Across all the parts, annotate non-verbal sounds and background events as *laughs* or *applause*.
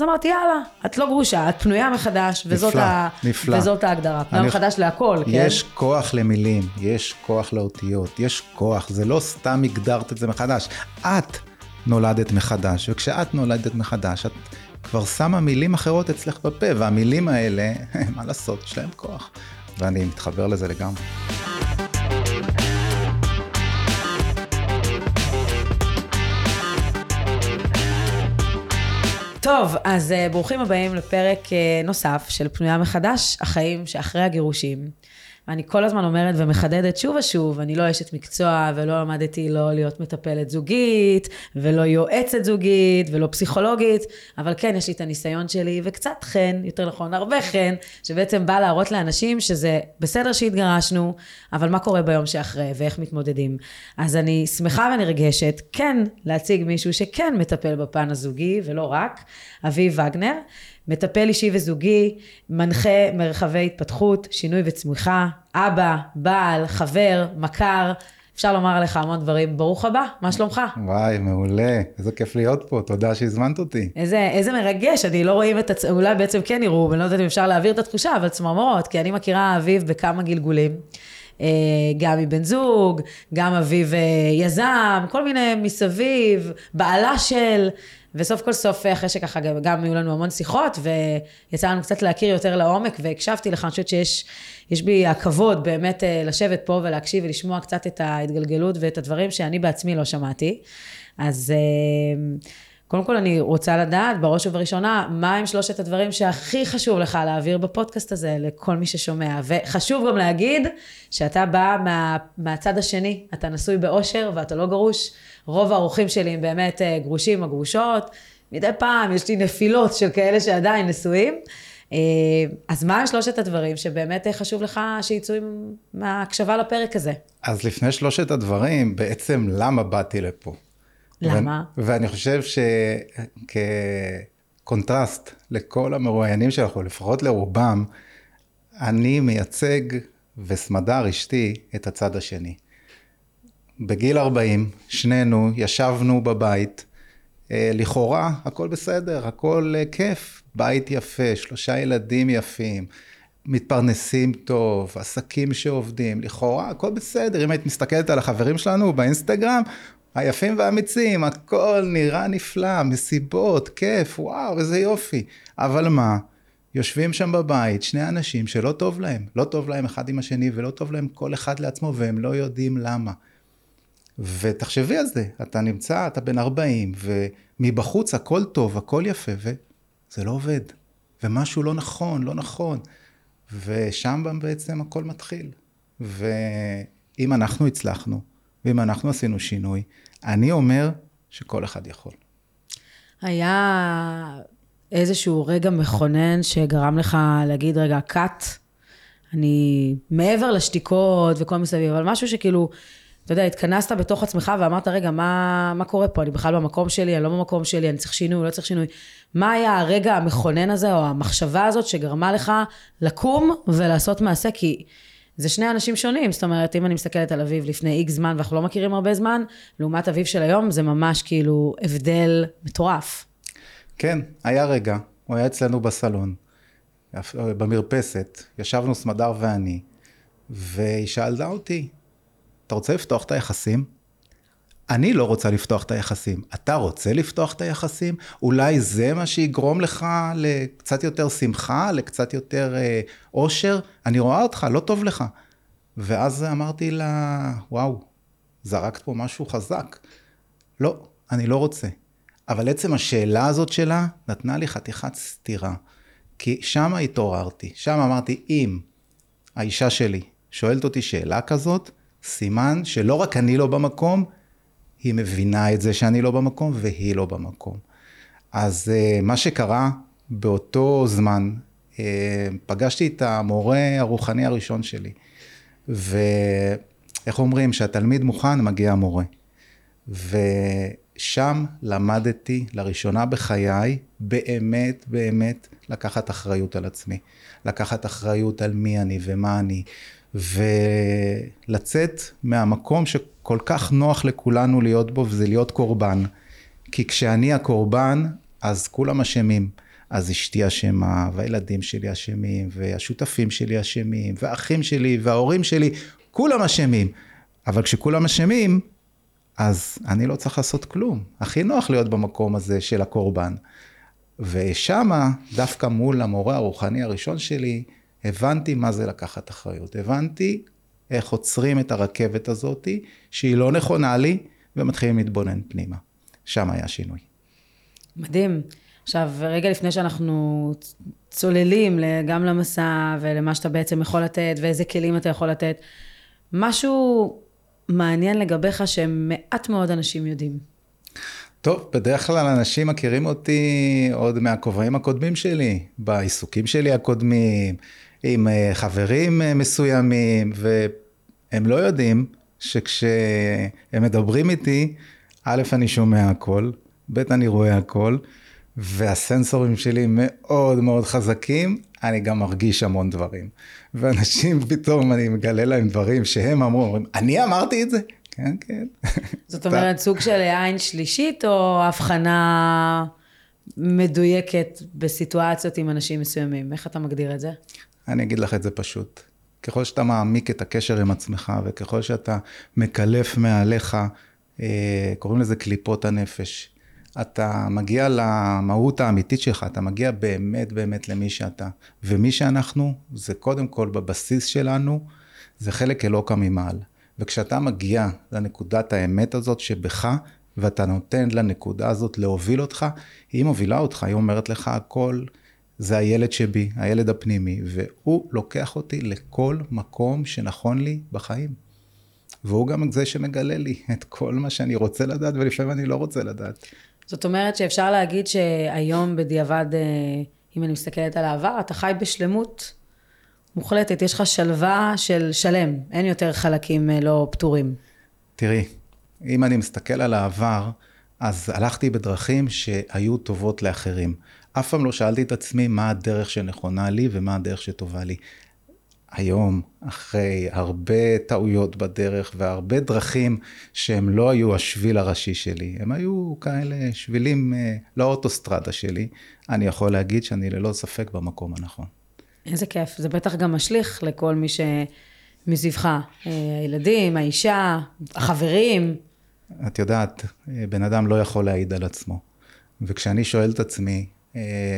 אז אמרתי, יאללה, את לא גרושה, את פנויה מחדש, וזאת, נפלא, ה... נפלא. וזאת ההגדרה. פנויה מחדש להכל, כן? יש כוח למילים, יש כוח לאותיות, יש כוח, זה לא סתם הגדרת את זה מחדש. את נולדת מחדש, וכשאת נולדת מחדש, את כבר שמה מילים אחרות אצלך בפה, והמילים האלה, *laughs* מה לעשות, יש להם כוח. ואני מתחבר לזה לגמרי. טוב, אז uh, ברוכים הבאים לפרק uh, נוסף של פנויה מחדש, החיים שאחרי הגירושים. ואני כל הזמן אומרת ומחדדת שוב ושוב, אני לא אשת מקצוע ולא למדתי לא להיות מטפלת זוגית, ולא יועצת זוגית, ולא פסיכולוגית, אבל כן, יש לי את הניסיון שלי, וקצת חן, יותר נכון, הרבה חן, שבעצם בא להראות לאנשים שזה בסדר שהתגרשנו, אבל מה קורה ביום שאחרי, ואיך מתמודדים. אז אני שמחה ונרגשת, כן, להציג מישהו שכן מטפל בפן הזוגי, ולא רק, אביב וגנר. מטפל אישי וזוגי, מנחה מרחבי התפתחות, שינוי וצמיחה, אבא, בעל, חבר, מכר, אפשר לומר עליך המון דברים. ברוך הבא, מה שלומך? וואי, מעולה, איזה כיף להיות פה, תודה שהזמנת אותי. איזה, איזה מרגש, אני לא רואים את הצ... אולי בעצם כן יראו, ואני לא יודעת אם אפשר להעביר את התחושה, אבל צמרמורות, כי אני מכירה אביב בכמה גלגולים. אה, גם מבן זוג, גם אביב אה, יזם, כל מיני מסביב, בעלה של, וסוף כל סוף, אחרי שככה גם, גם היו לנו המון שיחות, ויצא לנו קצת להכיר יותר לעומק, והקשבתי לך, אני חושבת שיש יש בי הכבוד באמת אה, לשבת פה ולהקשיב ולשמוע קצת את ההתגלגלות ואת הדברים שאני בעצמי לא שמעתי. אז אה, קודם כל אני רוצה לדעת, בראש ובראשונה, מה הם שלושת הדברים שהכי חשוב לך להעביר בפודקאסט הזה לכל מי ששומע. וחשוב גם להגיד שאתה בא מה, מהצד השני, אתה נשוי באושר ואתה לא גרוש. רוב האורחים שלי הם באמת אה, גרושים או גרושות. מדי פעם יש לי נפילות של כאלה שעדיין נשואים. אה, אז מה שלושת הדברים שבאמת אה, חשוב לך שיצאו עם- מההקשבה לפרק הזה? אז לפני שלושת הדברים, בעצם למה באתי לפה? למה? ו- ואני חושב שכקונטרסט לכל המרואיינים שלך, או לפחות לרובם, אני מייצג, וסמדר אשתי, את הצד השני. בגיל 40, שנינו ישבנו בבית, אה, לכאורה הכל בסדר, הכל אה, כיף, בית יפה, שלושה ילדים יפים, מתפרנסים טוב, עסקים שעובדים, לכאורה הכל בסדר, אם היית מסתכלת על החברים שלנו באינסטגרם, היפים והאמיצים, הכל נראה נפלא, מסיבות, כיף, וואו, איזה יופי. אבל מה? יושבים שם בבית שני אנשים שלא טוב להם, לא טוב להם אחד עם השני ולא טוב להם כל אחד לעצמו והם לא יודעים למה. ותחשבי על זה, אתה נמצא, אתה בן 40, ומבחוץ הכל טוב, הכל יפה, וזה לא עובד. ומשהו לא נכון, לא נכון. ושם בעצם הכל מתחיל. ואם אנחנו הצלחנו, ואם אנחנו עשינו שינוי, אני אומר שכל אחד יכול. היה איזשהו רגע מכונן שגרם לך להגיד, רגע, cut, אני מעבר לשתיקות וכל מסביב, אבל משהו שכאילו, אתה יודע, התכנסת בתוך עצמך ואמרת, רגע, מה, מה קורה פה? אני בכלל במקום שלי, אני לא במקום שלי, אני צריך שינוי, לא צריך שינוי. מה היה הרגע המכונן הזה, או המחשבה הזאת שגרמה לך לקום ולעשות מעשה? כי זה שני אנשים שונים, זאת אומרת, אם אני מסתכלת על אביב לפני איקס זמן, ואנחנו לא מכירים הרבה זמן, לעומת אביב של היום, זה ממש כאילו הבדל מטורף. כן, היה רגע, הוא היה אצלנו בסלון, במרפסת, ישבנו סמדר ואני, והיא שאלה אותי, אתה רוצה לפתוח את היחסים? אני לא רוצה לפתוח את היחסים. אתה רוצה לפתוח את היחסים? אולי זה מה שיגרום לך לקצת יותר שמחה, לקצת יותר אה, אושר? אני רואה אותך, לא טוב לך. ואז אמרתי לה, וואו, זרקת פה משהו חזק. לא, אני לא רוצה. אבל עצם השאלה הזאת שלה נתנה לי חתיכת סתירה. כי שם התעוררתי, שם אמרתי, אם האישה שלי שואלת אותי שאלה כזאת, סימן שלא רק אני לא במקום, היא מבינה את זה שאני לא במקום והיא לא במקום. אז uh, מה שקרה באותו זמן, uh, פגשתי את המורה הרוחני הראשון שלי, ואיך אומרים, כשהתלמיד מוכן, מגיע המורה. ושם למדתי לראשונה בחיי, באמת, באמת, לקחת אחריות על עצמי. לקחת אחריות על מי אני ומה אני, ולצאת מהמקום שכל כך נוח לכולנו להיות בו, וזה להיות קורבן. כי כשאני הקורבן, אז כולם אשמים. אז אשתי אשמה, והילדים שלי אשמים, והשותפים שלי אשמים, והאחים שלי, וההורים שלי, כולם אשמים. אבל כשכולם אשמים, אז אני לא צריך לעשות כלום. הכי נוח להיות במקום הזה של הקורבן. ושמה, דווקא מול המורה הרוחני הראשון שלי, הבנתי מה זה לקחת אחריות. הבנתי איך עוצרים את הרכבת הזאת, שהיא לא נכונה לי, ומתחילים להתבונן פנימה. שם היה שינוי. מדהים. עכשיו, רגע לפני שאנחנו צוללים גם למסע ולמה שאתה בעצם יכול לתת ואיזה כלים אתה יכול לתת, משהו מעניין לגביך שמעט מאוד אנשים יודעים. טוב, בדרך כלל אנשים מכירים אותי עוד מהכובעים הקודמים שלי, בעיסוקים שלי הקודמים, עם אה, חברים אה, מסוימים, והם לא יודעים שכשהם מדברים איתי, א', אני שומע הכל, ב', אני רואה הכל, והסנסורים שלי מאוד מאוד חזקים, אני גם מרגיש המון דברים. ואנשים *laughs* פתאום, אני מגלה להם דברים שהם אמרו, אומרים, אני אמרתי את זה? כן, כן. זאת אומרת, סוג של עין שלישית, או הבחנה מדויקת בסיטואציות עם אנשים מסוימים? איך אתה מגדיר את זה? אני אגיד לך את זה פשוט. ככל שאתה מעמיק את הקשר עם עצמך, וככל שאתה מקלף מעליך, אה, קוראים לזה קליפות הנפש. אתה מגיע למהות האמיתית שלך, אתה מגיע באמת באמת למי שאתה. ומי שאנחנו, זה קודם כל בבסיס שלנו, זה חלק אלוקא ממעל. וכשאתה מגיע לנקודת האמת הזאת שבך, ואתה נותן לנקודה הזאת להוביל אותך, היא מובילה אותך, היא אומרת לך הכל, זה הילד שבי, הילד הפנימי, והוא לוקח אותי לכל מקום שנכון לי בחיים. והוא גם זה שמגלה לי את כל מה שאני רוצה לדעת, ולפעמים אני לא רוצה לדעת. זאת אומרת שאפשר להגיד שהיום בדיעבד, אה, אם אני מסתכלת על העבר, אתה חי בשלמות מוחלטת, יש לך שלווה של שלם, אין יותר חלקים אה, לא פתורים. תראי, אם אני מסתכל על העבר, אז הלכתי בדרכים שהיו טובות לאחרים. אף פעם לא שאלתי את עצמי מה הדרך שנכונה לי ומה הדרך שטובה לי. היום, אחרי הרבה טעויות בדרך והרבה דרכים שהם לא היו השביל הראשי שלי, הם היו כאלה שבילים אה, לאוטוסטרדה שלי, אני יכול להגיד שאני ללא ספק במקום הנכון. איזה כיף, זה בטח גם משליך לכל מי שמסביבך, אה, הילדים, האישה, החברים. את יודעת, אה, בן אדם לא יכול להעיד על עצמו. וכשאני שואל את עצמי,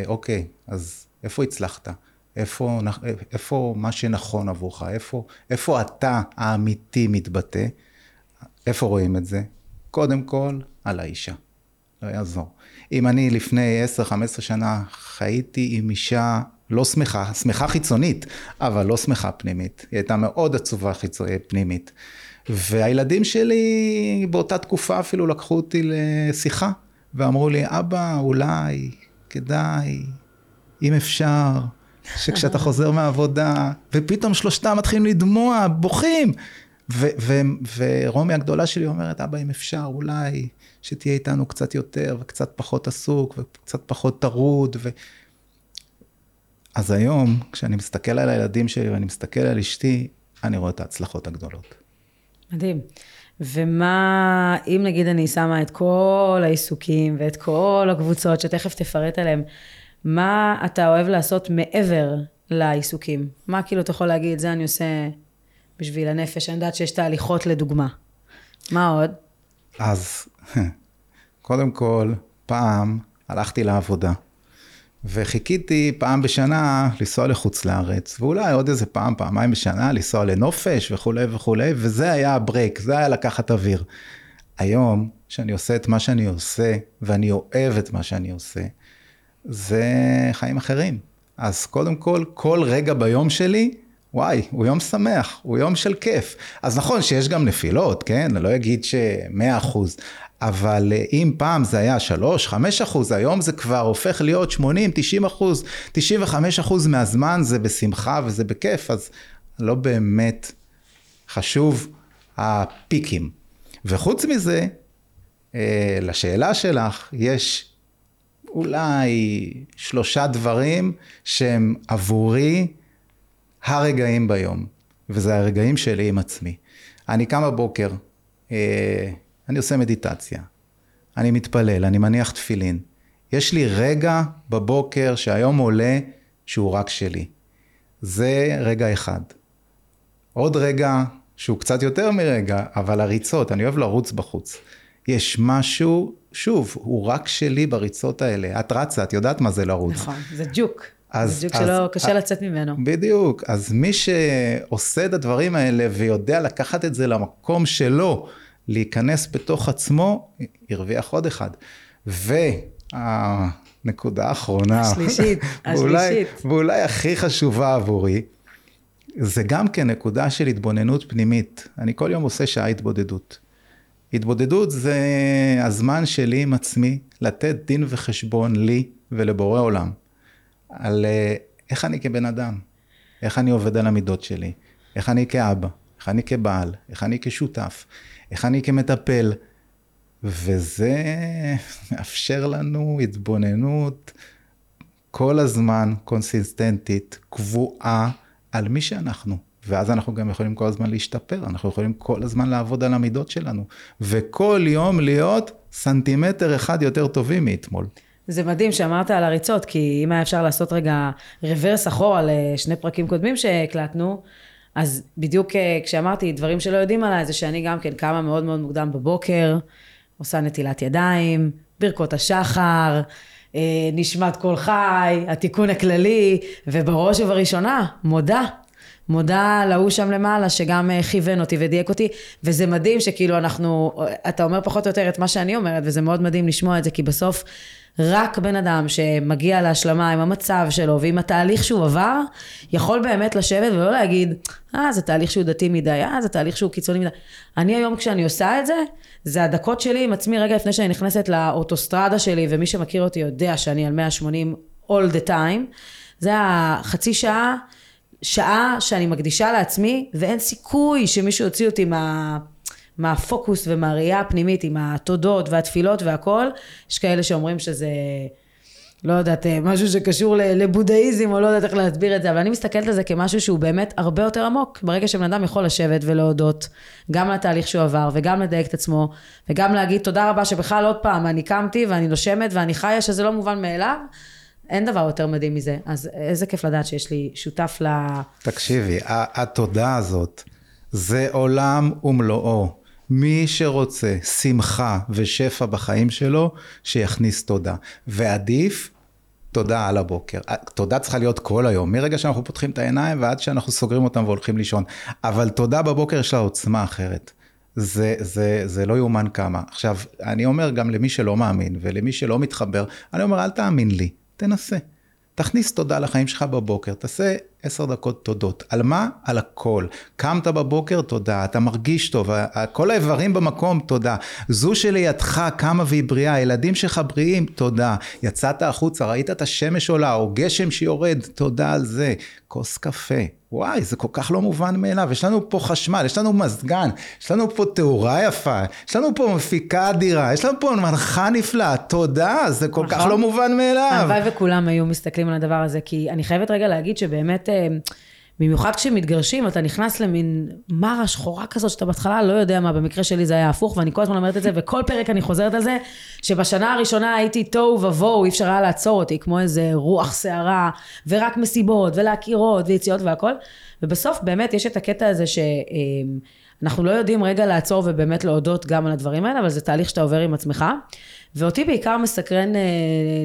אוקיי, אז איפה הצלחת? איפה, איפה מה שנכון עבורך, איפה, איפה אתה האמיתי מתבטא, איפה רואים את זה? קודם כל, על האישה. לא יעזור. אם אני לפני 10-15 שנה חייתי עם אישה לא שמחה, שמחה חיצונית, אבל לא שמחה פנימית. היא הייתה מאוד עצובה חיצו... פנימית. והילדים שלי באותה תקופה אפילו לקחו אותי לשיחה, ואמרו לי, אבא, אולי, כדאי, אם אפשר. שכשאתה *laughs* חוזר מהעבודה, ופתאום שלושתם מתחילים לדמוע, בוכים. ורומי הגדולה שלי אומרת, אבא, אם אפשר, אולי שתהיה איתנו קצת יותר, וקצת פחות עסוק, וקצת פחות טרוד. ו... אז היום, כשאני מסתכל על הילדים שלי ואני מסתכל על אשתי, אני רואה את ההצלחות הגדולות. מדהים. ומה, אם נגיד אני שמה את כל העיסוקים ואת כל הקבוצות, שתכף תפרט עליהם, מה אתה אוהב לעשות מעבר לעיסוקים? מה כאילו אתה יכול להגיד, זה אני עושה בשביל הנפש, אני יודעת שיש תהליכות לדוגמה. מה עוד? אז *laughs* קודם כל, פעם הלכתי לעבודה, וחיכיתי פעם בשנה לנסוע לחוץ לארץ, ואולי עוד איזה פעם, פעמיים בשנה לנסוע לנופש וכולי וכולי, וזה היה הברייק, זה היה לקחת אוויר. היום, שאני עושה את מה שאני עושה, ואני אוהב את מה שאני עושה, זה חיים אחרים. אז קודם כל, כל רגע ביום שלי, וואי, הוא יום שמח, הוא יום של כיף. אז נכון שיש גם נפילות, כן? אני לא אגיד שמאה אחוז, אבל אה, אם פעם זה היה שלוש, חמש אחוז, היום זה כבר הופך להיות שמונים, תשעים אחוז, תשעים וחמש אחוז מהזמן זה בשמחה וזה בכיף, אז לא באמת חשוב הפיקים. וחוץ מזה, אה, לשאלה שלך, יש אולי שלושה דברים שהם עבורי הרגעים ביום, וזה הרגעים שלי עם עצמי. אני קם בבוקר, אה, אני עושה מדיטציה, אני מתפלל, אני מניח תפילין. יש לי רגע בבוקר שהיום עולה שהוא רק שלי. זה רגע אחד. עוד רגע שהוא קצת יותר מרגע, אבל הריצות, אני אוהב לרוץ בחוץ. יש משהו, שוב, הוא רק שלי בריצות האלה. את רצה, את יודעת מה זה לרוץ. נכון, זה ג'וק. אז, זה ג'וק אז, שלא, קשה אז, לצאת ממנו. בדיוק. אז מי שעושה את הדברים האלה ויודע לקחת את זה למקום שלו, להיכנס בתוך עצמו, הרוויח עוד אחד. והנקודה האחרונה, השלישית, *laughs* ואולי, השלישית. ואולי הכי חשובה עבורי, זה גם כן נקודה של התבוננות פנימית. אני כל יום עושה שעה התבודדות. התבודדות זה הזמן שלי עם עצמי לתת דין וחשבון לי ולבורא עולם. על אה, איך אני כבן אדם, איך אני עובד על המידות שלי, איך אני כאבא, איך אני כבעל, איך אני כשותף, איך אני כמטפל. וזה מאפשר לנו התבוננות כל הזמן קונסיסטנטית, קבועה, על מי שאנחנו. ואז אנחנו גם יכולים כל הזמן להשתפר, אנחנו יכולים כל הזמן לעבוד על המידות שלנו, וכל יום להיות סנטימטר אחד יותר טובים מאתמול. זה מדהים שאמרת על הריצות, כי אם היה אפשר לעשות רגע רוורס אחורה לשני פרקים קודמים שהקלטנו, אז בדיוק אה, כשאמרתי דברים שלא יודעים עליי, זה שאני גם כן קמה מאוד מאוד מוקדם בבוקר, עושה נטילת ידיים, ברכות השחר, אה, נשמת קול חי, התיקון הכללי, ובראש ובראשונה, מודה. מודה להוא שם למעלה שגם אה, כיוון אותי ודייק אותי, וזה מדהים שכאילו אנחנו, אתה אומר פחות או יותר את מה שאני אומרת, וזה מאוד מדהים לשמוע את זה, כי בסוף רק בן אדם שמגיע להשלמה עם המצב שלו ועם התהליך שהוא עבר, יכול באמת לשבת ולא להגיד, אה, זה תהליך שהוא דתי מדי, אה, זה תהליך שהוא קיצוני מדי. אני היום כשאני עושה את זה, זה הדקות שלי עם עצמי רגע לפני שאני נכנסת לאוטוסטרדה שלי, ומי שמכיר אותי יודע שאני על 180 all the time. זה החצי שעה, שעה שאני מקדישה לעצמי, ואין סיכוי שמישהו יוציא אותי מה... מהפוקוס ומהראייה הפנימית עם התודות והתפילות והכל, יש כאלה שאומרים שזה, לא יודעת, משהו שקשור לבודהיזם או לא יודעת איך להסביר את זה, אבל אני מסתכלת על זה כמשהו שהוא באמת הרבה יותר עמוק. ברגע שבן אדם יכול לשבת ולהודות גם לתהליך שהוא עבר וגם לדייק את עצמו וגם להגיד תודה רבה שבכלל עוד פעם אני קמתי ואני נושמת ואני חיה שזה לא מובן מאליו. אין דבר יותר מדהים מזה. אז איזה כיף לדעת שיש לי שותף ל... תקשיבי, התודה הזאת, זה עולם ומלואו. מי שרוצה שמחה ושפע בחיים שלו, שיכניס תודה. ועדיף תודה על הבוקר. תודה צריכה להיות כל היום, מרגע שאנחנו פותחים את העיניים ועד שאנחנו סוגרים אותם והולכים לישון. אבל תודה בבוקר יש לה עוצמה אחרת. זה, זה, זה לא יאומן כמה. עכשיו, אני אומר גם למי שלא מאמין ולמי שלא מתחבר, אני אומר, אל תאמין לי, תנסה. תכניס תודה לחיים שלך בבוקר, תעשה עשר דקות תודות. על מה? על הכל. קמת בבוקר, תודה. אתה מרגיש טוב, כל האיברים במקום, תודה. זו שלידך קמה והיא בריאה, הילדים שלך בריאים, תודה. יצאת החוצה, ראית את השמש עולה, או גשם שיורד, תודה על זה. כוס קפה. וואי, זה כל כך לא מובן מאליו. יש לנו פה חשמל, יש לנו מזגן, יש לנו פה תאורה יפה, יש לנו פה מפיקה אדירה, יש לנו פה מנחה נפלאה. תודה, זה כל כך נכון. לא מובן מאליו. הלוואי וכולם היו מסתכלים על הדבר הזה, כי אני חייבת רגע להגיד שבאמת... אה, במיוחד כשמתגרשים, אתה נכנס למין מרה שחורה כזאת, שאתה בהתחלה לא יודע מה, במקרה שלי זה היה הפוך, ואני כל הזמן אומרת את זה, וכל פרק אני חוזרת על זה, שבשנה הראשונה הייתי תוהו ובוהו, אי אפשר היה לעצור אותי, כמו איזה רוח סערה, ורק מסיבות, ולהכירות, ויציאות והכל, ובסוף באמת יש את הקטע הזה שאנחנו לא יודעים רגע לעצור ובאמת להודות גם על הדברים האלה, אבל זה תהליך שאתה עובר עם עצמך. ואותי בעיקר מסקרן אה,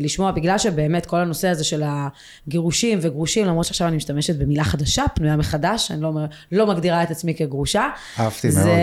לשמוע, בגלל שבאמת כל הנושא הזה של הגירושים וגרושים, למרות שעכשיו אני משתמשת במילה חדשה, פנויה מחדש, אני לא, לא מגדירה את עצמי כגרושה. אהבתי זה, מאוד.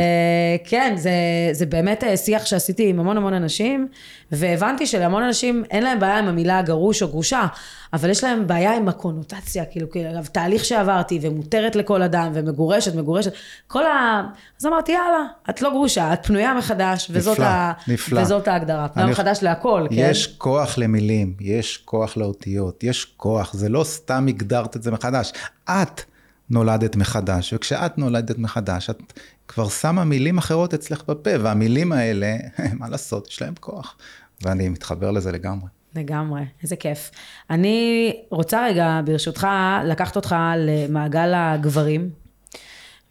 כן, זה, זה באמת אה, שיח שעשיתי עם המון המון אנשים, והבנתי שלהמון אנשים אין להם בעיה עם המילה גרוש או גרושה, אבל יש להם בעיה עם הקונוטציה, כאילו, כאילו, תהליך שעברתי, ומותרת לכל אדם, ומגורשת, מגורשת, כל ה... אז אמרתי, יאללה, את לא גרושה, את פנויה מחדש, וזאת, נפלא, ה... נפלא. וזאת ההגדרה. פנויה מחדש להכל, כן? יש כוח למילים, יש כוח לאותיות, יש כוח, זה לא סתם הגדרת את זה מחדש. את נולדת מחדש, וכשאת נולדת מחדש, את כבר שמה מילים אחרות אצלך בפה, והמילים האלה, *laughs* מה לעשות, יש להם כוח. ואני מתחבר לזה לגמרי. לגמרי, איזה כיף. אני רוצה רגע, ברשותך, לקחת אותך למעגל הגברים,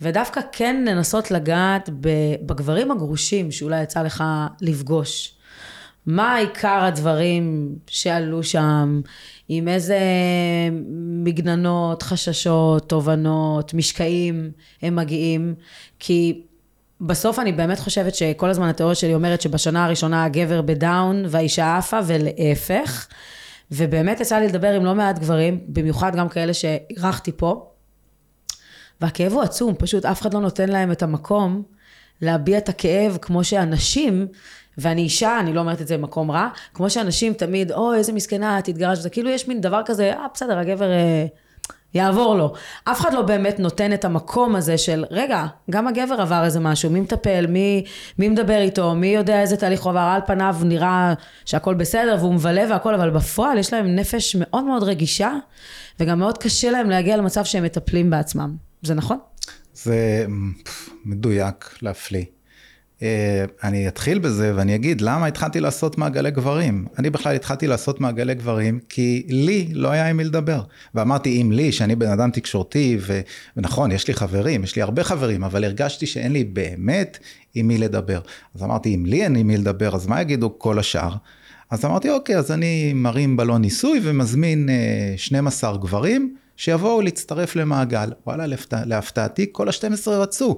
ודווקא כן לנסות לגעת בגברים הגרושים שאולי יצא לך לפגוש. מה עיקר הדברים שעלו שם, עם איזה מגננות, חששות, תובנות, משקעים הם מגיעים, כי בסוף אני באמת חושבת שכל הזמן התיאוריה שלי אומרת שבשנה הראשונה הגבר בדאון והאישה עפה ולהפך. ובאמת יצא לי לדבר עם לא מעט גברים, במיוחד גם כאלה שאירחתי פה, והכאב הוא עצום, פשוט אף אחד לא נותן להם את המקום להביע את הכאב כמו שאנשים, ואני אישה, אני לא אומרת את זה במקום רע, כמו שאנשים תמיד, אוי, איזה מסכנה, את התגרשת, כאילו יש מין דבר כזה, אה, בסדר, הגבר... אה, יעבור לו. אף אחד לא באמת נותן את המקום הזה של, רגע, גם הגבר עבר איזה משהו, מי מטפל, מי, מי מדבר איתו, מי יודע איזה תהליך הוא עבר, על פניו נראה שהכל בסדר והוא מבלה והכל, אבל בפועל יש להם נפש מאוד מאוד רגישה, וגם מאוד קשה להם להגיע למצב שהם מטפלים בעצמם. זה נכון? זה מדויק להפליא. אה, אני אתחיל בזה ואני אגיד למה התחלתי לעשות מעגלי גברים. אני בכלל התחלתי לעשות מעגלי גברים כי לי לא היה עם מי לדבר. ואמרתי אם לי, שאני בן אדם תקשורתי, ו... ונכון, יש לי חברים, יש לי הרבה חברים, אבל הרגשתי שאין לי באמת עם מי לדבר. אז אמרתי אם לי אין עם מי לדבר, אז מה יגידו כל השאר? אז אמרתי אוקיי, אז אני מרים בלון ניסוי ומזמין 12 אה, גברים. שיבואו להצטרף למעגל. וואלה, להפתעתי, כל ה-12 רצו.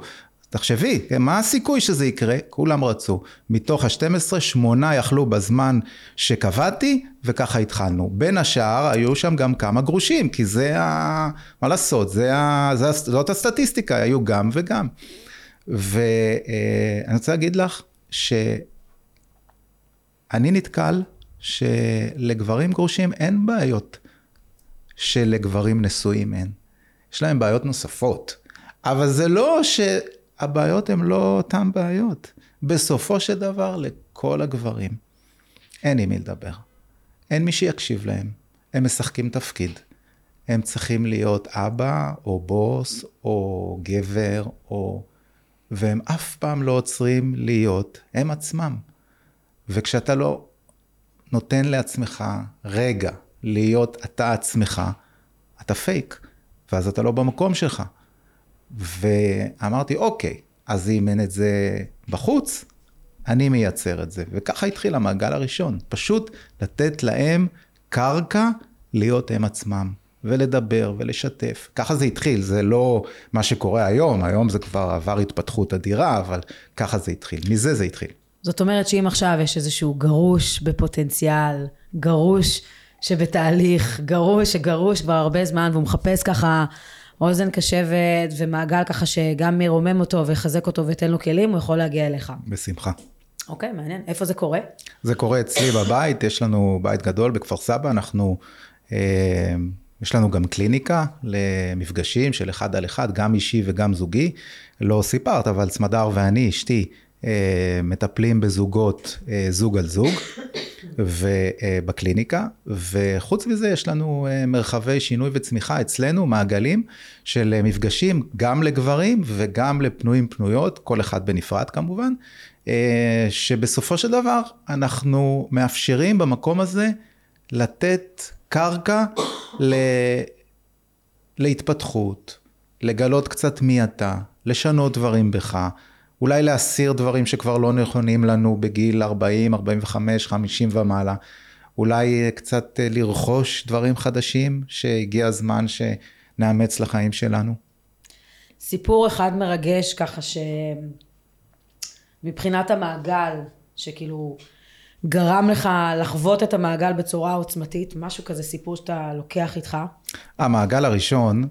תחשבי, מה הסיכוי שזה יקרה? כולם רצו. מתוך ה-12, שמונה יכלו בזמן שקבעתי, וככה התחלנו. בין השאר, היו שם גם כמה גרושים, כי זה ה... מה לעשות, זה ה... זה... זאת הסטטיסטיקה, היו גם וגם. ואני רוצה להגיד לך, שאני נתקל שלגברים גרושים אין בעיות שלגברים נשואים אין. יש להם בעיות נוספות. אבל זה לא ש... הבעיות הן לא אותן בעיות. בסופו של דבר, לכל הגברים אין עם מי לדבר. אין מי שיקשיב להם. הם משחקים תפקיד. הם צריכים להיות אבא, או בוס, או גבר, או... והם אף פעם לא עוצרים להיות הם עצמם. וכשאתה לא נותן לעצמך רגע להיות אתה עצמך, אתה פייק, ואז אתה לא במקום שלך. ואמרתי, אוקיי, אז אם אין את זה בחוץ, אני מייצר את זה. וככה התחיל המעגל הראשון, פשוט לתת להם קרקע להיות הם עצמם, ולדבר ולשתף. ככה זה התחיל, זה לא מה שקורה היום, היום זה כבר עבר התפתחות אדירה, אבל ככה זה התחיל, מזה זה התחיל. זאת אומרת שאם עכשיו יש איזשהו גרוש בפוטנציאל, גרוש שבתהליך, גרוש שגרוש כבר הרבה זמן והוא מחפש ככה אוזן קשבת ומעגל ככה שגם מרומם אותו ויחזק אותו וייתן לו כלים, הוא יכול להגיע אליך. בשמחה. אוקיי, מעניין. איפה זה קורה? זה קורה אצלי בבית, יש לנו בית גדול בכפר סבא, אנחנו, אה, יש לנו גם קליניקה למפגשים של אחד על אחד, גם אישי וגם זוגי. לא סיפרת, אבל סמדר ואני, אשתי, מטפלים בזוגות, אה, זוג על זוג. ובקליניקה, וחוץ מזה יש לנו אה, מרחבי שינוי וצמיחה אצלנו, מעגלים של אה, מפגשים גם לגברים וגם לפנויים פנויות, כל אחד בנפרד כמובן, אה, שבסופו של דבר אנחנו מאפשרים במקום הזה לתת קרקע ל... להתפתחות, לגלות קצת מי אתה, לשנות דברים בך. אולי להסיר דברים שכבר לא נכונים לנו בגיל 40, 45, 50 ומעלה. אולי קצת אה, לרכוש דברים חדשים שהגיע הזמן שנאמץ לחיים שלנו. סיפור אחד מרגש ככה שמבחינת המעגל, שכאילו גרם לך לחוות את המעגל בצורה עוצמתית, משהו כזה סיפור שאתה לוקח איתך. המעגל הראשון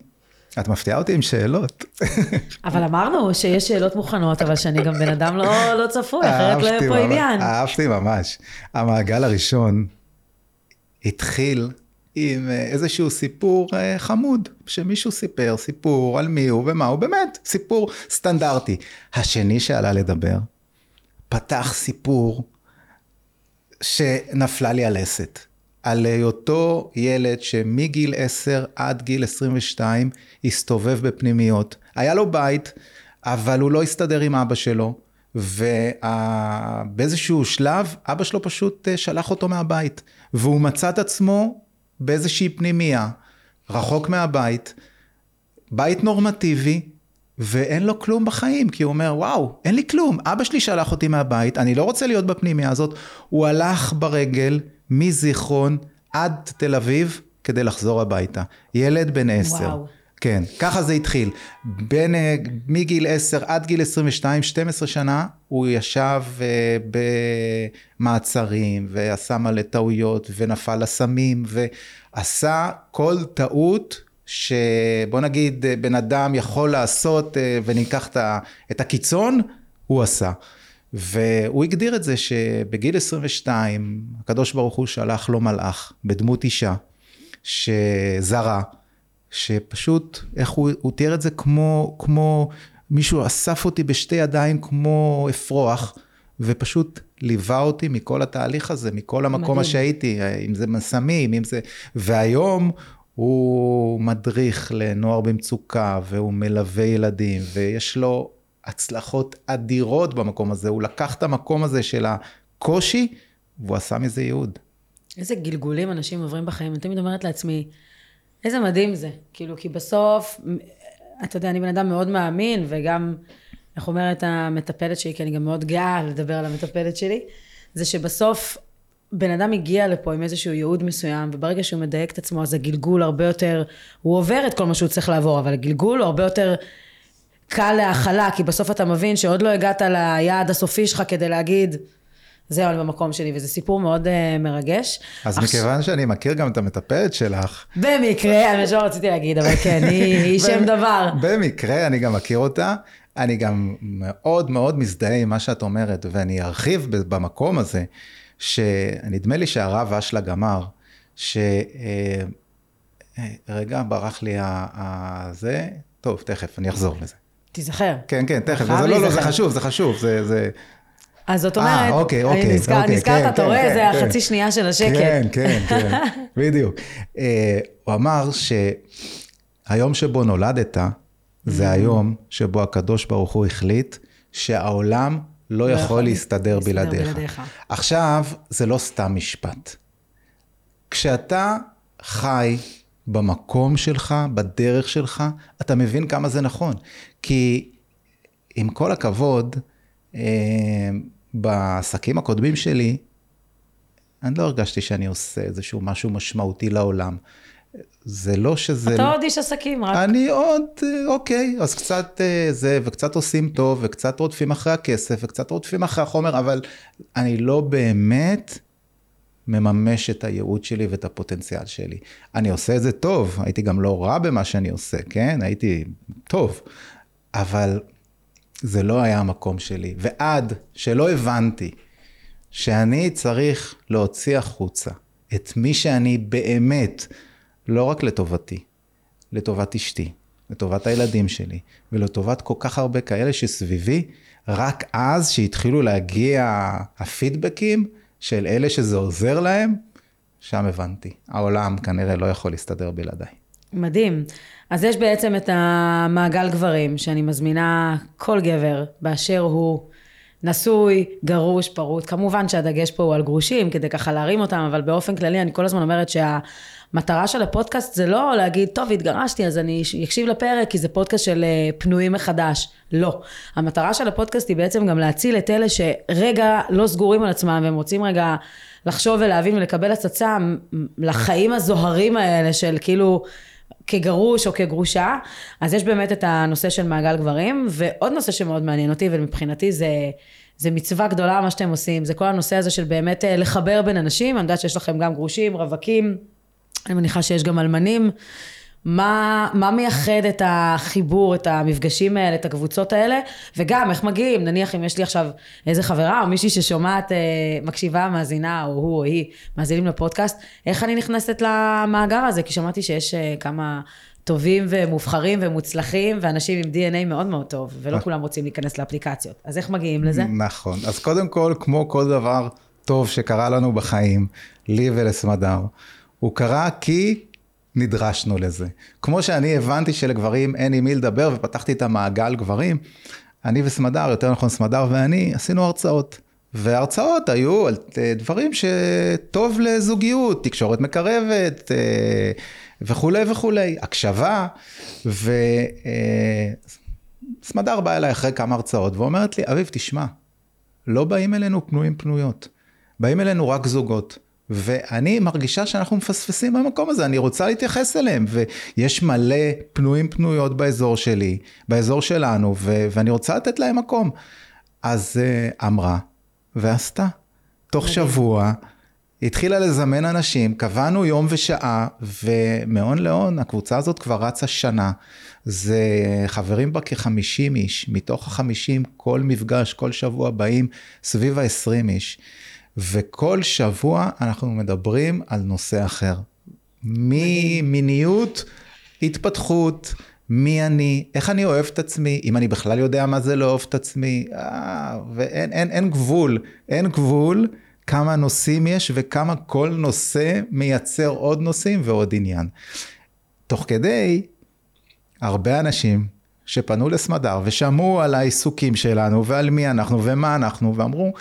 את מפתיעה אותי עם שאלות. אבל אמרנו שיש שאלות מוכנות, אבל שאני גם בן אדם לא, לא צפוי, אחרת לא יהיה פה עניין. אהבתי ממש. המעגל הראשון התחיל עם אה, איזשהו סיפור אה, חמוד, שמישהו סיפר סיפור על מי הוא ומה הוא, באמת, סיפור סטנדרטי. השני שעלה לדבר, פתח סיפור שנפלה לי הלסת. על היותו ילד שמגיל 10 עד גיל 22 הסתובב בפנימיות. היה לו בית, אבל הוא לא הסתדר עם אבא שלו, ובאיזשהו שלב אבא שלו פשוט אה, שלח אותו מהבית, והוא מצא את עצמו באיזושהי פנימייה, רחוק מהבית, בית נורמטיבי, ואין לו כלום בחיים, כי הוא אומר, וואו, אין לי כלום, אבא שלי שלח אותי מהבית, אני לא רוצה להיות בפנימיה הזאת. הוא הלך ברגל מזיכרון עד תל אביב כדי לחזור הביתה. ילד בן עשר. וואו. כן, ככה זה התחיל. בין, אה, מגיל 10 עד גיל 22, 12 שנה, הוא ישב אה, במעצרים, ועשה מלא טעויות, ונפל לסמים, ועשה כל טעות שבוא נגיד אה, בן אדם יכול לעשות, וניקח את הקיצון, הוא עשה. והוא הגדיר את זה שבגיל 22, הקדוש ברוך הוא שלח לו מלאך בדמות אישה, שזרה, שפשוט, איך הוא, הוא תיאר את זה כמו, כמו מישהו אסף אותי בשתי ידיים כמו אפרוח, ופשוט ליווה אותי מכל התהליך הזה, מכל המקום מדהים. שהייתי, אם זה מסמים, אם זה... והיום הוא מדריך לנוער במצוקה, והוא מלווה ילדים, ויש לו הצלחות אדירות במקום הזה. הוא לקח את המקום הזה של הקושי, והוא עשה מזה ייעוד. איזה גלגולים אנשים עוברים בחיים. אני תמיד אומרת לעצמי, איזה מדהים זה. כאילו, כי בסוף, אתה יודע, אני בן אדם מאוד מאמין, וגם, איך אומרת המטפלת שלי, כי אני גם מאוד גאה לדבר על המטפלת שלי, זה שבסוף בן אדם הגיע לפה עם איזשהו ייעוד מסוים, וברגע שהוא מדייק את עצמו, אז הגלגול הרבה יותר, הוא עובר את כל מה שהוא צריך לעבור, אבל הגלגול הוא הרבה יותר קל להכלה, כי בסוף אתה מבין שעוד לא הגעת ליעד הסופי שלך כדי להגיד, זהו, אני במקום שלי, וזה סיפור מאוד uh, מרגש. אז עכשיו- מכיוון שאני מכיר גם את המטפלת שלך, במקרה, האמת שלא רציתי להגיד, אבל כן, היא, היא *laughs* שם דבר. במקרה אני גם מכיר אותה, אני גם מאוד מאוד מזדהה עם מה שאת אומרת, ואני ארחיב במקום הזה, שנדמה לי שהרב אשלה גמר, ש... אה, אה, רגע, ברח לי ה- זה, טוב, תכף, אני אחזור לזה. תיזכר. כן, כן, תכף, זה לא, לא, זה. חשוב, זה חשוב, זה... זה... אז זאת אה, אומרת, אוקיי, אני אוקיי, נזכר- אוקיי, נזכרת, כן, אתה כן, רואה, כן, זה כן. החצי שנייה של השקט. כן, כן, כן, *laughs* בדיוק. אה, הוא אמר שהיום שבו נולדת, זה היום שבו הקדוש ברוך הוא החליט שהעולם לא יכול יכול להסתדר להסתדר בלעדיך. בלעדיך. עכשיו, זה לא סתם משפט. כשאתה חי במקום שלך, בדרך שלך, אתה מבין כמה זה נכון. כי עם כל הכבוד, אה, בעסקים הקודמים שלי, אני לא הרגשתי שאני עושה איזשהו משהו משמעותי לעולם. זה לא שזה... אתה עוד איש עסקים, רק אני עוד, אה, אוקיי, אז קצת אה, זה, וקצת עושים טוב, וקצת רודפים אחרי הכסף, וקצת רודפים אחרי החומר, אבל אני לא באמת מממש את הייעוד שלי ואת הפוטנציאל שלי. אני עושה את זה טוב, הייתי גם לא רע במה שאני עושה, כן? הייתי טוב, אבל זה לא היה המקום שלי. ועד שלא הבנתי שאני צריך להוציא החוצה את מי שאני באמת, לא רק לטובתי, לטובת אשתי, לטובת הילדים שלי, ולטובת כל כך הרבה כאלה שסביבי, רק אז שהתחילו להגיע הפידבקים של אלה שזה עוזר להם, שם הבנתי. העולם כנראה לא יכול להסתדר בלעדיי. מדהים. אז יש בעצם את המעגל גברים, שאני מזמינה כל גבר באשר הוא נשוי, גרוש, פרוט. כמובן שהדגש פה הוא על גרושים, כדי ככה להרים אותם, אבל באופן כללי אני כל הזמן אומרת שהמטרה של הפודקאסט זה לא להגיד, טוב, התגרשתי, אז אני אקשיב לפרק, כי זה פודקאסט של אה, פנויים מחדש. לא. המטרה של הפודקאסט היא בעצם גם להציל את אלה שרגע לא סגורים על עצמם, והם רוצים רגע לחשוב ולהבין ולקבל הצצה לחיים הזוהרים האלה של כאילו... כגרוש או כגרושה, אז יש באמת את הנושא של מעגל גברים, ועוד נושא שמאוד מעניין אותי, ומבחינתי זה, זה מצווה גדולה מה שאתם עושים, זה כל הנושא הזה של באמת אה, לחבר בין אנשים, אני יודעת שיש לכם גם גרושים, רווקים, אני מניחה שיש גם אלמנים. מה, מה מייחד את החיבור, את המפגשים האלה, את הקבוצות האלה, וגם איך מגיעים, נניח אם יש לי עכשיו איזה חברה או מישהי ששומעת, אה, מקשיבה, מאזינה, או הוא או היא, מאזינים לפודקאסט, איך אני נכנסת למאגר הזה? כי שמעתי שיש אה, כמה טובים ומובחרים ומוצלחים, ואנשים עם DNA מאוד מאוד טוב, ולא כולם רוצים להיכנס לאפליקציות. אז איך מגיעים לזה? נכון. אז קודם כל, כמו כל דבר טוב שקרה לנו בחיים, לי ולסמדר, הוא קרה כי נדרשנו לזה. כמו שאני הבנתי שלגברים אין עם מי לדבר ופתחתי את המעגל גברים, אני וסמדר, יותר נכון סמדר ואני, עשינו הרצאות. והרצאות היו על אה, דברים שטוב לזוגיות, תקשורת מקרבת וכולי וכולי, הקשבה, סמדר באה אליי אחרי כמה הרצאות ואומרת לי, אביב, תשמע, לא באים אלינו פנויים פנויות, באים אלינו רק זוגות. ואני מרגישה שאנחנו מפספסים במקום הזה, אני רוצה להתייחס אליהם, ויש מלא פנויים פנויות באזור שלי, באזור שלנו, ו- ואני רוצה לתת להם מקום. אז uh, אמרה ועשתה. תוך. שבוע התחילה לזמן אנשים, קבענו יום ושעה, ומהון להון הקבוצה הזאת כבר רצה שנה. זה חברים בה כ-50 איש, מתוך ה-50 כל מפגש, כל שבוע באים סביב ה-20 איש. וכל שבוע אנחנו מדברים על נושא אחר. ממיניות, התפתחות, מי אני, איך אני אוהב את עצמי, אם אני בכלל יודע מה זה לאהוב את עצמי, אה, ואין אין, אין גבול, אין גבול כמה נושאים יש וכמה כל נושא מייצר עוד נושאים ועוד עניין. תוך כדי, הרבה אנשים שפנו לסמדר ושמעו על העיסוקים שלנו ועל מי אנחנו ומה אנחנו ואמרו,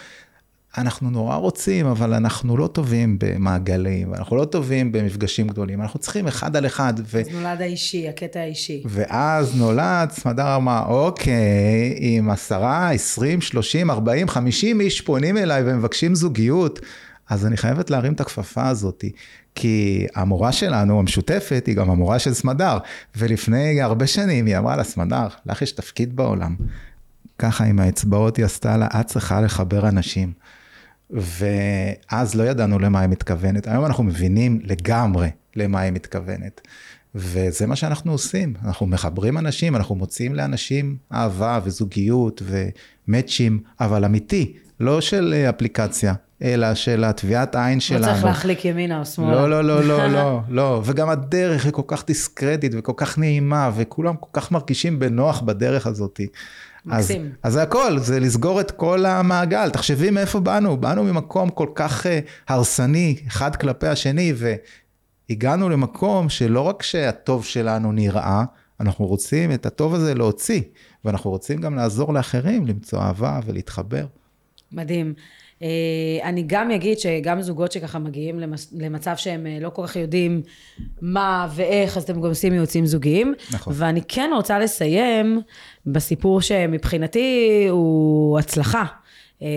אנחנו נורא רוצים, אבל אנחנו לא טובים במעגלים, אנחנו לא טובים במפגשים גדולים, אנחנו צריכים אחד על אחד. ו... אז נולד האישי, הקטע האישי. ואז נולד, סמדר אמר, אוקיי, אם עשרה, עשרים, שלושים, ארבעים, חמישים איש פונים אליי ומבקשים זוגיות, אז אני חייבת להרים את הכפפה הזאת, כי המורה שלנו, המשותפת, היא גם המורה של סמדר, ולפני הרבה שנים היא אמרה לה, סמדר, לך יש תפקיד בעולם. ככה עם האצבעות היא עשתה לה, את צריכה לחבר אנשים. ואז לא ידענו למה היא מתכוונת. היום אנחנו מבינים לגמרי למה היא מתכוונת. וזה מה שאנחנו עושים, אנחנו מחברים אנשים, אנחנו מוציאים לאנשים אהבה וזוגיות ומאצ'ים, אבל אמיתי, לא של אפליקציה, אלא של הטביעת עין שלנו. לא צריך להחליק ימינה או שמאלה. לא, לא, לא, לא, *laughs* לא, לא. וגם הדרך היא כל כך דיסקרטית וכל כך נעימה, וכולם כל כך מרגישים בנוח בדרך הזאת. מקסים. אז, אז זה הכל, זה לסגור את כל המעגל. תחשבי מאיפה באנו, באנו ממקום כל כך uh, הרסני, אחד כלפי השני, והגענו למקום שלא רק שהטוב שלנו נראה, אנחנו רוצים את הטוב הזה להוציא, ואנחנו רוצים גם לעזור לאחרים למצוא אהבה ולהתחבר. מדהים. אה, אני גם אגיד שגם זוגות שככה מגיעים למצב שהם אה, לא כל כך יודעים מה ואיך, אז אתם גם עושים ייעוצים זוגיים. נכון. ואני כן רוצה לסיים בסיפור שמבחינתי הוא הצלחה. אה,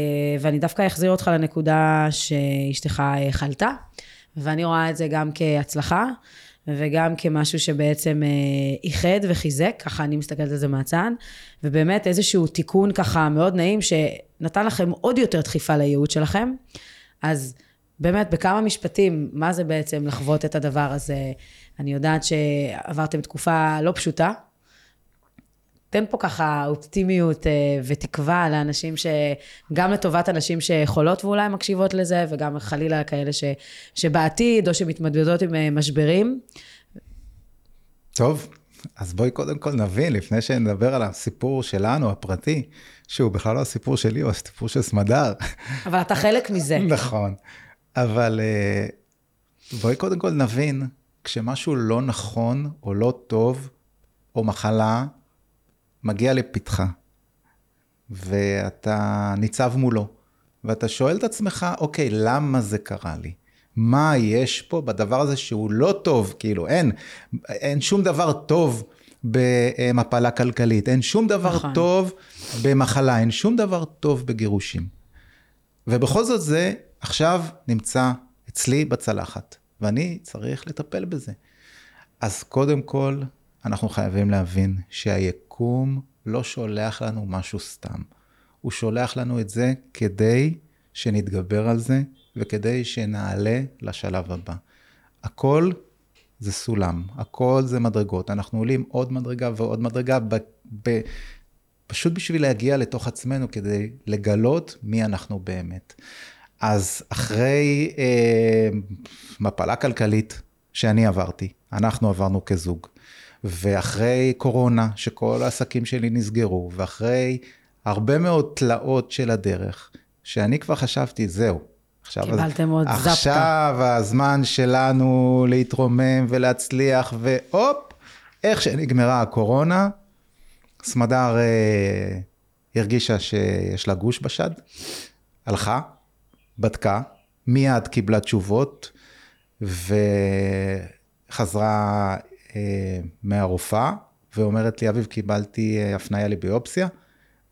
ואני דווקא אחזיר אותך לנקודה שאשתך חלתה, ואני רואה את זה גם כהצלחה. וגם כמשהו שבעצם אה, איחד וחיזק, ככה אני מסתכלת על זה מהצד, ובאמת איזשהו תיקון ככה מאוד נעים, שנתן לכם עוד יותר דחיפה לייעוד שלכם. אז באמת, בכמה משפטים, מה זה בעצם לחוות את הדבר הזה? אני יודעת שעברתם תקופה לא פשוטה. תן פה ככה אופטימיות אה, ותקווה לאנשים ש... גם לטובת אנשים שיכולות ואולי מקשיבות לזה, וגם חלילה כאלה ש... שבעתיד, או שמתמודדות עם אה, משברים. טוב, אז בואי קודם כל נבין, לפני שנדבר על הסיפור שלנו, הפרטי, שהוא בכלל לא הסיפור שלי, הוא הסיפור של סמדר. אבל אתה חלק מזה. *laughs* נכון. אבל אה, בואי קודם כל נבין, כשמשהו לא נכון, או לא טוב, או מחלה, מגיע לפתחה, ואתה ניצב מולו, ואתה שואל את עצמך, אוקיי, למה זה קרה לי? מה יש פה בדבר הזה שהוא לא טוב, כאילו אין, אין שום דבר טוב במפלה כלכלית, אין שום דבר נכון. טוב במחלה, אין שום דבר טוב בגירושים. ובכל זאת זה עכשיו נמצא אצלי בצלחת, ואני צריך לטפל בזה. אז קודם כל, אנחנו חייבים להבין שהיקום לא שולח לנו משהו סתם. הוא שולח לנו את זה כדי שנתגבר על זה וכדי שנעלה לשלב הבא. הכל זה סולם, הכל זה מדרגות. אנחנו עולים עוד מדרגה ועוד מדרגה, ב, ב, פשוט בשביל להגיע לתוך עצמנו, כדי לגלות מי אנחנו באמת. אז אחרי אה, מפלה כלכלית שאני עברתי, אנחנו עברנו כזוג, ואחרי קורונה, שכל העסקים שלי נסגרו, ואחרי הרבה מאוד תלאות של הדרך, שאני כבר חשבתי, זהו. עכשיו, קיבלתם עוד זפטה. עכשיו הזמן שלנו להתרומם ולהצליח, והופ, איך שנגמרה הקורונה, סמדר אה, הרגישה שיש לה גוש בשד, הלכה, בדקה, מיד קיבלה תשובות, וחזרה מהרופאה, ואומרת לי, אביב, קיבלתי אה, הפניה לביופסיה,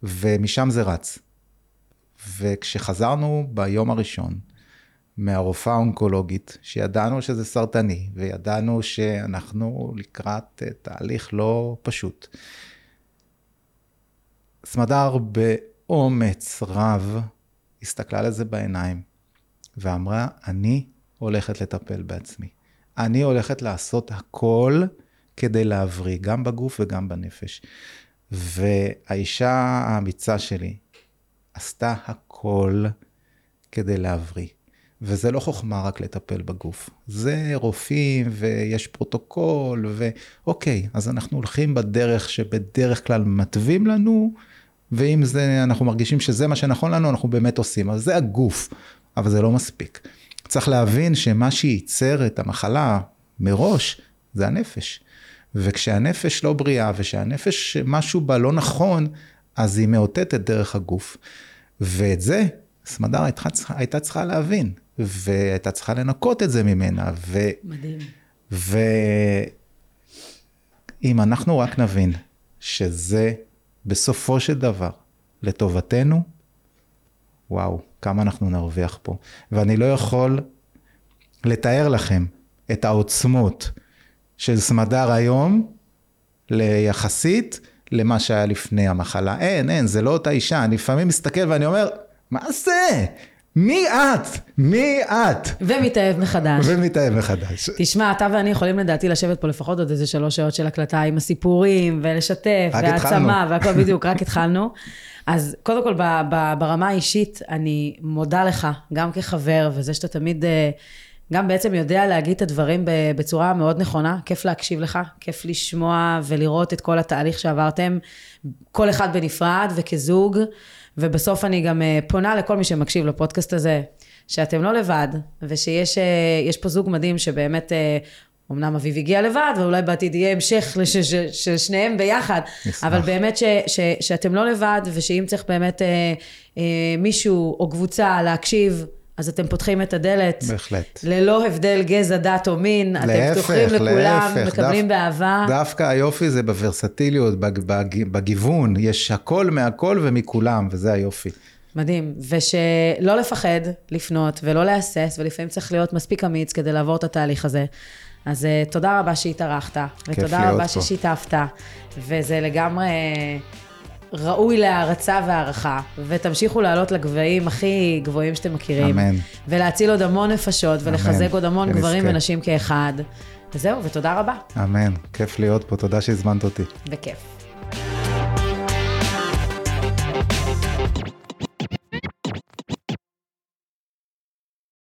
ומשם זה רץ. וכשחזרנו ביום הראשון מהרופאה האונקולוגית, שידענו שזה סרטני, וידענו שאנחנו לקראת אה, תהליך לא פשוט, סמדר באומץ רב הסתכלה לזה בעיניים ואמרה, אני הולכת לטפל בעצמי. אני הולכת לעשות הכל כדי להבריא, גם בגוף וגם בנפש. והאישה האמיצה שלי עשתה הכל כדי להבריא. וזה לא חוכמה רק לטפל בגוף. זה רופאים ויש פרוטוקול ואוקיי, אז אנחנו הולכים בדרך שבדרך כלל מתווים לנו, ואם זה, אנחנו מרגישים שזה מה שנכון לנו, אנחנו באמת עושים. אז זה הגוף, אבל זה לא מספיק. צריך להבין שמה שייצר את המחלה מראש, זה הנפש. וכשהנפש לא בריאה, ושהנפש, משהו בה לא נכון, אז היא מאותתת דרך הגוף. ואת זה, סמדר הייתה, הייתה צריכה להבין, והייתה צריכה לנקות את זה ממנה. ו, מדהים. ואם אנחנו רק נבין שזה בסופו של דבר לטובתנו, וואו, כמה אנחנו נרוויח פה. ואני לא יכול לתאר לכם את העוצמות של סמדר היום, ליחסית למה שהיה לפני המחלה. אין, אין, זה לא אותה אישה. אני לפעמים מסתכל ואני אומר, מה זה? מי את? מי את? ומתאהב מחדש. ומתאהב מחדש. תשמע, אתה ואני יכולים לדעתי לשבת פה לפחות עוד איזה שלוש שעות של הקלטה עם הסיפורים, ולשתף, והעצמה, והכל בדיוק, רק התחלנו. אז קודם כל, ברמה האישית, אני מודה לך, גם כחבר, וזה שאתה תמיד... אה, גם בעצם יודע להגיד את הדברים בצורה מאוד נכונה, כיף להקשיב לך, כיף לשמוע ולראות את כל התהליך שעברתם, כל אחד בנפרד וכזוג, ובסוף אני גם אה, פונה לכל מי שמקשיב לפודקאסט הזה, שאתם לא לבד, ושיש אה, פה זוג מדהים שבאמת אמנם אביב הגיע לבד, ואולי בעתיד יהיה המשך *laughs* של שניהם ביחד, נשמח. אבל באמת ש, ש, שאתם לא לבד, ושאם צריך באמת אה, אה, מישהו או קבוצה להקשיב, אז אתם פותחים את הדלת. בהחלט. ללא הבדל גזע, דת או מין. להפך, אתם פתוחים לכולם, להפך, מקבלים דו, באהבה. דווקא היופי זה בוורסטיליות, בגיוון. יש הכל מהכל ומכולם, וזה היופי. מדהים, ושלא לפחד לפנות ולא להסס, ולפעמים צריך להיות מספיק אמיץ כדי לעבור את התהליך הזה. אז uh, תודה רבה שהתארחת, ותודה רבה. ששיתפת, וזה לגמרי ראוי להערצה והערכה, ותמשיכו לעלות לגבהים הכי גבוהים שאתם מכירים. אמן. ולהציל עוד המון נפשות, ולחזק עוד המון. גברים ונשים כאחד. וזהו, ותודה רבה. אמן, כיף להיות פה, תודה שהזמנת אותי. בכיף.